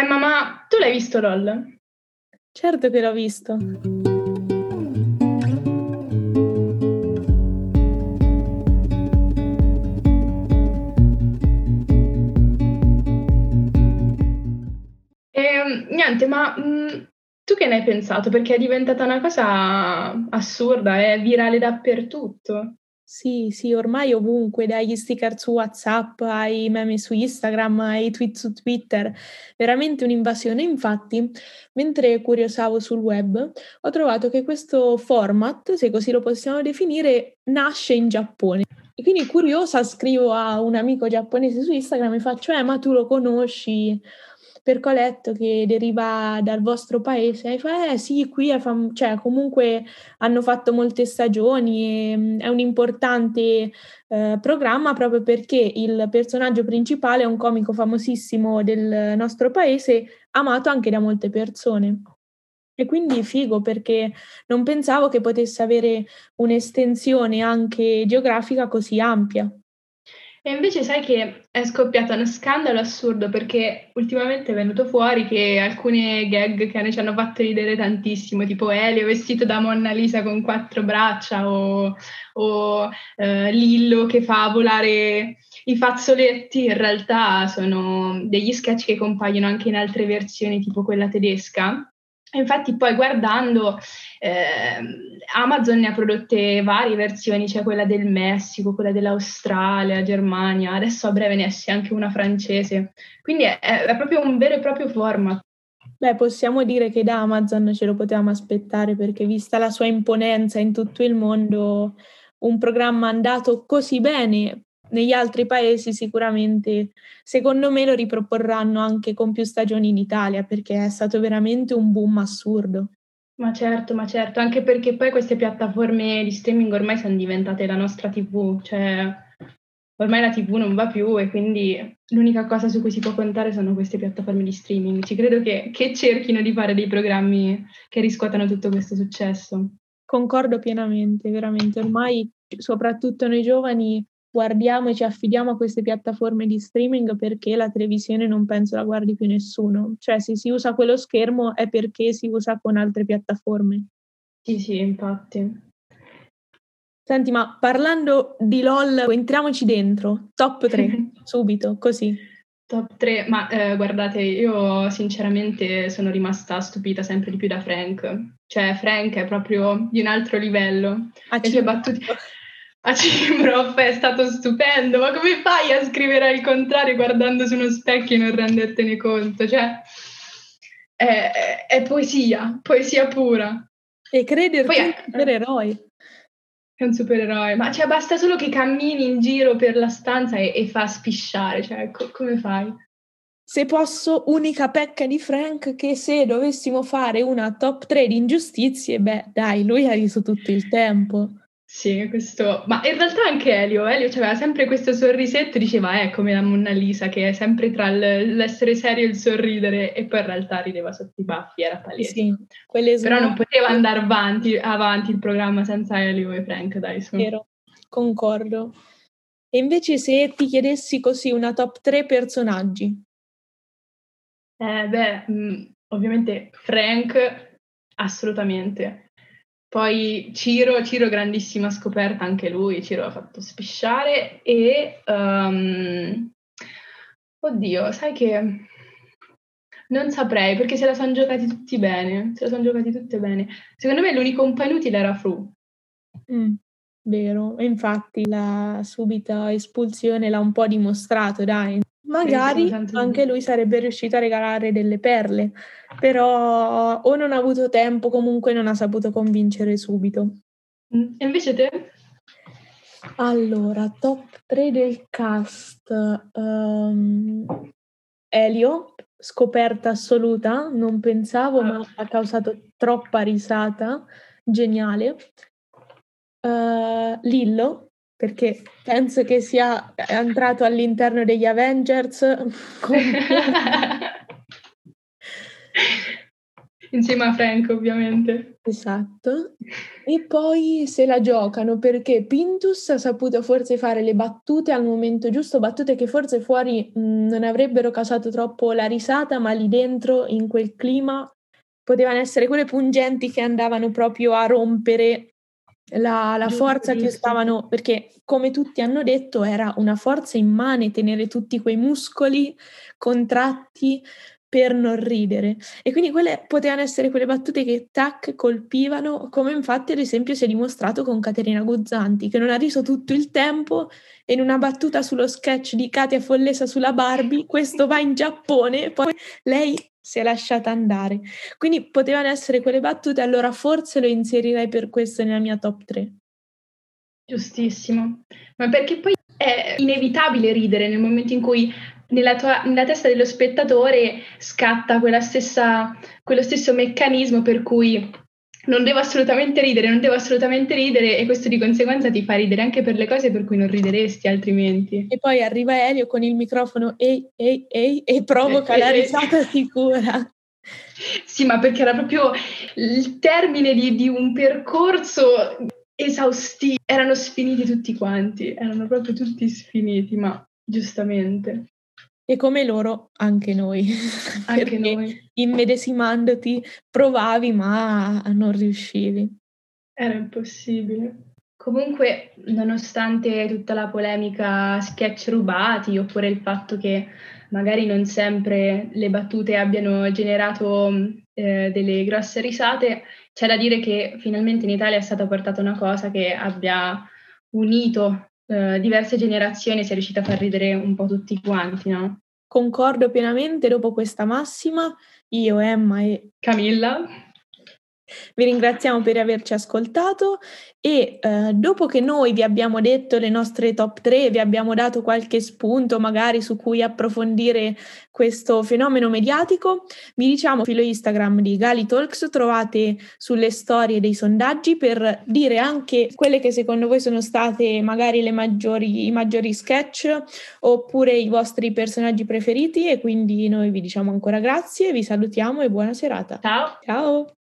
Emma, ma tu l'hai visto LOL? Certo che l'ho visto. E, ehm, niente, ma mh, mm, tu che ne hai pensato? Perché è diventata una cosa assurda, è virale dappertutto. Sì, sì, ormai ovunque, dagli sticker su WhatsApp ai meme su Instagram, ai tweet su Twitter, veramente un'invasione. Infatti, mentre curiosavo sul web, ho trovato che questo format, se così lo possiamo definire, nasce in Giappone. E quindi curiosa scrivo a un amico giapponese su Instagram e faccio, eh, ma tu lo conosci? Percoletto che deriva dal vostro paese? E fa, eh sì, qui è fam- cioè, comunque hanno fatto molte stagioni, e, mm, è un importante eh, programma proprio perché il personaggio principale è un comico famosissimo del nostro paese, amato anche da molte persone. E quindi figo perché non pensavo che potesse avere un'estensione anche geografica così ampia. E invece sai che è scoppiato uno scandalo assurdo perché ultimamente è venuto fuori che alcune gag che ci hanno fatto ridere tantissimo, tipo Elio vestito da Monna Lisa con quattro braccia o, o eh, Lillo che fa volare i fazzoletti, in realtà sono degli sketch che compaiono anche in altre versioni, tipo quella tedesca. Infatti poi guardando eh, Amazon ne ha prodotte varie versioni, c'è quella del Messico, quella dell'Australia, Germania, adesso a breve ne esce anche una francese, quindi è, è proprio un vero e proprio format. Beh, possiamo dire che da Amazon ce lo potevamo aspettare perché vista la sua imponenza in tutto il mondo, un programma andato così bene negli altri paesi sicuramente, secondo me, lo riproporranno anche con più stagioni in Italia perché è stato veramente un boom assurdo. Ma certo, ma certo, anche perché poi queste piattaforme di streaming ormai sono diventate la nostra TV, cioè ormai la TV non va più e quindi l'unica cosa su cui si può contare sono queste piattaforme di streaming. Ci credo che, che cerchino di fare dei programmi che riscuotano tutto questo successo. Concordo pienamente, veramente. Ormai, soprattutto noi giovani, guardiamo e ci affidiamo a queste piattaforme di streaming perché la televisione non penso la guardi più nessuno. Cioè, se si usa quello schermo è perché si usa con altre piattaforme. Sì, sì, infatti. Senti, ma parlando di LOL, entriamoci dentro. Top 3, subito, così. Top 3, ma eh, guardate, io sinceramente sono rimasta stupita sempre di più da Frank. Cioè, Frank è proprio di un altro livello. Ah, le sue battute a Cimprof è stato stupendo, ma come fai a scrivere al contrario guardando su uno specchio e non rendertene conto? Cioè, è, è, è poesia, poesia pura. E crederti è un supereroe. È un supereroe, ma cioè, basta solo che cammini in giro per la stanza e, e fa spisciare, cioè, co- come fai? Se posso, unica pecca di Frank che se dovessimo fare una top 3 di ingiustizie, beh, dai, lui ha riso tutto il tempo. Sì, questo... Ma in realtà anche Elio, Elio aveva sempre questo sorrisetto, diceva è come la Monna Lisa che è sempre tra l'essere serio e il sorridere e poi in realtà rideva sotto i baffi, era palese. Sì, Però non poteva andare avanti, avanti, il programma senza Elio e Frank, dai su. Vero, concordo. E invece se ti chiedessi così una top 3 personaggi? Eh, beh, mh, mm, ovviamente Frank, assolutamente. Poi Ciro, Ciro grandissima scoperta anche lui, Ciro ha fatto spisciare e um, oddio, sai che non saprei perché se la sono giocati tutti bene, se la sono giocati tutte bene. Secondo me l'unico un po' inutile era Fru. Mm, vero, infatti la subita espulsione l'ha un po' dimostrato, dai. Magari anche lui sarebbe riuscito a regalare delle perle, però o non ha avuto tempo, comunque non ha saputo convincere subito. Mm, e invece te? Allora, top 3 del cast. Um, Elio, scoperta assoluta, non pensavo, ma ha causato troppa risata, geniale. Uh, Lillo, perché penso che sia entrato all'interno degli Avengers. Insieme a Frank, ovviamente. Esatto. E poi se la giocano perché Pintus ha saputo forse fare le battute al momento giusto, battute che forse fuori mh, non avrebbero causato troppo la risata, ma lì dentro, in quel clima, potevano essere quelle pungenti che andavano proprio a rompere la, la forza che stavano, perché come tutti hanno detto era una forza immane tenere tutti quei muscoli contratti per non ridere. E quindi quelle potevano essere quelle battute che tac colpivano, come infatti ad esempio si è dimostrato con Caterina Guzzanti, che non ha riso tutto il tempo e in una battuta sullo sketch di Katia Follesa sulla Barbie, questo va in Giappone, poi lei si è lasciata andare. Quindi potevano essere quelle battute, allora forse lo inserirei per questo nella mia top 3. Giustissimo, ma perché poi è inevitabile ridere nel momento in cui nella, tua, nella testa dello spettatore scatta stessa, quello stesso meccanismo per cui non devo assolutamente ridere, non devo assolutamente ridere e questo di conseguenza ti fa ridere anche per le cose per cui non rideresti altrimenti. E poi arriva Elio con il microfono ehi, ehi, ehi e provoca la risata sicura. Sì, ma perché era proprio il termine di, di un percorso esaustivo. Erano sfiniti tutti quanti, erano proprio tutti sfiniti, ma giustamente. E come loro, anche noi. Anche noi. Immedesimandoti provavi, ma non riuscivi. Era impossibile. Comunque, nonostante tutta la polemica sketch rubati, oppure il fatto che magari non sempre le battute abbiano generato eh, delle grosse risate, c'è da dire che finalmente in Italia è stata portata una cosa che abbia unito eh, diverse generazioni si è riuscita a far ridere un po' tutti quanti, no? Concordo pienamente dopo questa massima, io, Emma e Camilla vi ringraziamo per averci ascoltato e eh, dopo che noi vi abbiamo detto le nostre top 3, vi abbiamo dato qualche spunto magari su cui approfondire questo fenomeno mediatico, vi diciamo filo Instagram di Gali Talks, trovate sulle storie dei sondaggi per dire anche quelle che secondo voi sono state magari le maggiori, i maggiori sketch oppure i vostri personaggi preferiti e quindi noi vi diciamo ancora grazie, vi salutiamo e buona serata. Ciao. Ciao.